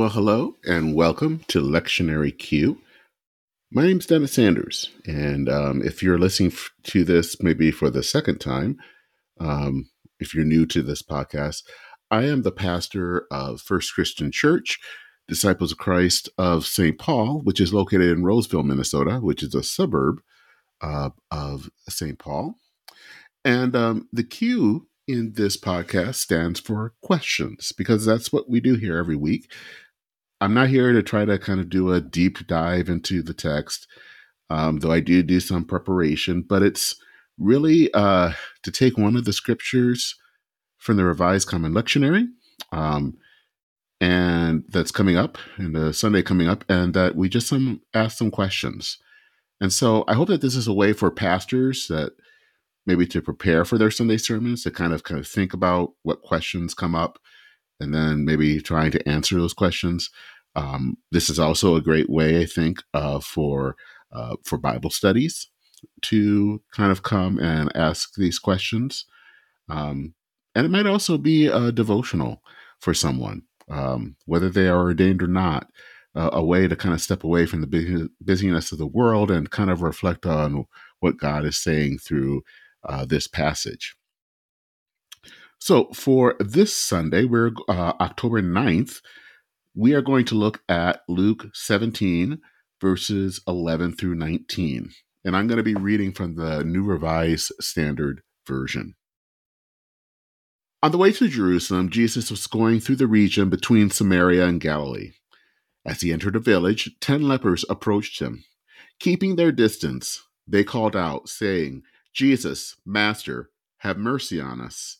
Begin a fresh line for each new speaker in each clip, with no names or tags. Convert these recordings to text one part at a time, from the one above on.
Well, hello and welcome to Lectionary Q. My name is Dennis Sanders, and um, if you're listening f- to this maybe for the second time, um, if you're new to this podcast, I am the pastor of First Christian Church, Disciples of Christ of St. Paul, which is located in Roseville, Minnesota, which is a suburb uh, of St. Paul. And um, the Q in this podcast stands for questions because that's what we do here every week. I'm not here to try to kind of do a deep dive into the text, um, though I do do some preparation, but it's really uh, to take one of the scriptures from the Revised Common Lectionary, um, and that's coming up, and the Sunday coming up, and that we just some ask some questions. And so I hope that this is a way for pastors that maybe to prepare for their Sunday sermons to kind of kind of think about what questions come up and then maybe trying to answer those questions. Um, this is also a great way, I think, uh, for uh, for Bible studies to kind of come and ask these questions. Um, and it might also be a devotional for someone, um, whether they are ordained or not, uh, a way to kind of step away from the busyness of the world and kind of reflect on what God is saying through uh, this passage. So for this Sunday, we're uh, October 9th, we are going to look at Luke 17, verses 11 through 19. And I'm going to be reading from the New Revised Standard Version. On the way to Jerusalem, Jesus was going through the region between Samaria and Galilee. As he entered a village, ten lepers approached him. Keeping their distance, they called out, saying, Jesus, Master, have mercy on us.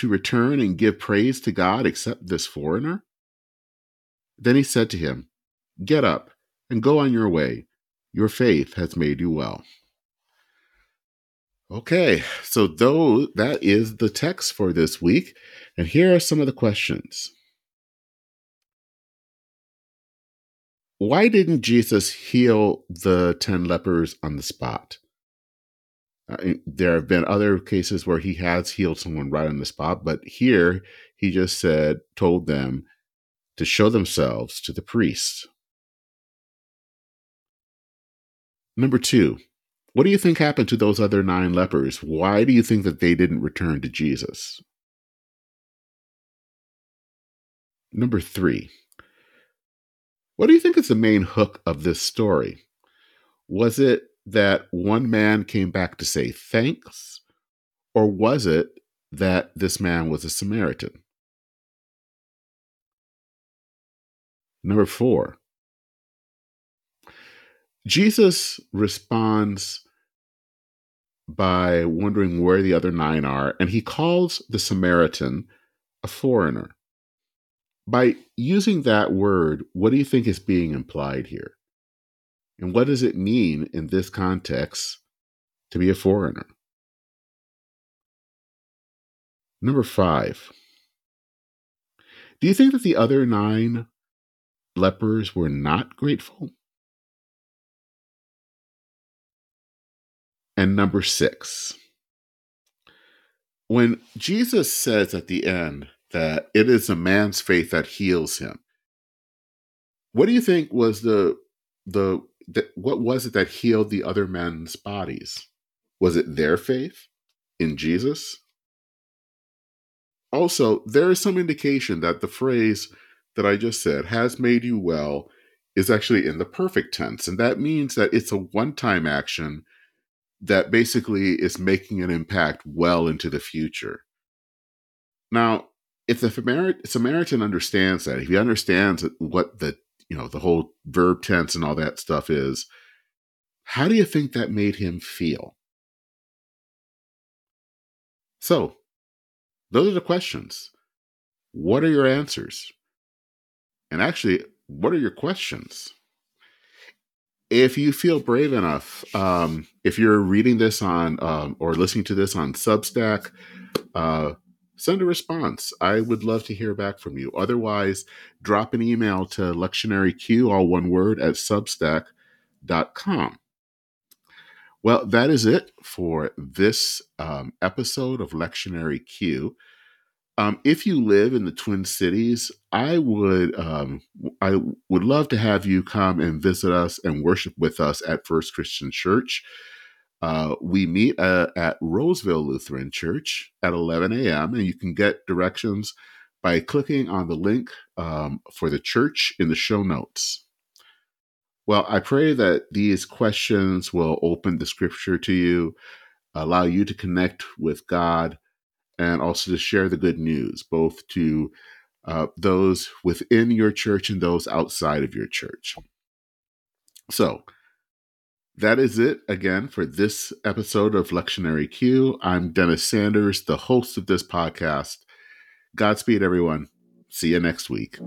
to return and give praise to God except this foreigner? Then he said to him, Get up and go on your way. Your faith has made you well. Okay, so though that is the text for this week, and here are some of the questions. Why didn't Jesus heal the 10 lepers on the spot? Uh, there have been other cases where he has healed someone right on the spot, but here he just said, told them to show themselves to the priest. Number two, what do you think happened to those other nine lepers? Why do you think that they didn't return to Jesus? Number three, what do you think is the main hook of this story? Was it that one man came back to say thanks? Or was it that this man was a Samaritan? Number four, Jesus responds by wondering where the other nine are, and he calls the Samaritan a foreigner. By using that word, what do you think is being implied here? And what does it mean in this context to be a foreigner? Number five. Do you think that the other nine lepers were not grateful? And number six. When Jesus says at the end that it is a man's faith that heals him, what do you think was the the that what was it that healed the other men's bodies? Was it their faith in Jesus? Also, there is some indication that the phrase that I just said, has made you well, is actually in the perfect tense. And that means that it's a one time action that basically is making an impact well into the future. Now, if the Samaritan understands that, if he understands what the you know, the whole verb tense and all that stuff is. How do you think that made him feel? So, those are the questions. What are your answers? And actually, what are your questions? if you feel brave enough, um, if you're reading this on um, or listening to this on Substack, uh, send a response. I would love to hear back from you. Otherwise, drop an email to lectionaryq, all one word, at substack.com. Well, that is it for this um, episode of Lectionary Q. Um, if you live in the Twin Cities, I would um, I would love to have you come and visit us and worship with us at First Christian Church. Uh, we meet uh, at Roseville Lutheran Church at 11 a.m. and you can get directions by clicking on the link um, for the church in the show notes. Well, I pray that these questions will open the scripture to you, allow you to connect with God, and also to share the good news, both to uh, those within your church and those outside of your church. So, that is it again for this episode of Lectionary Q. I'm Dennis Sanders, the host of this podcast. Godspeed, everyone. See you next week.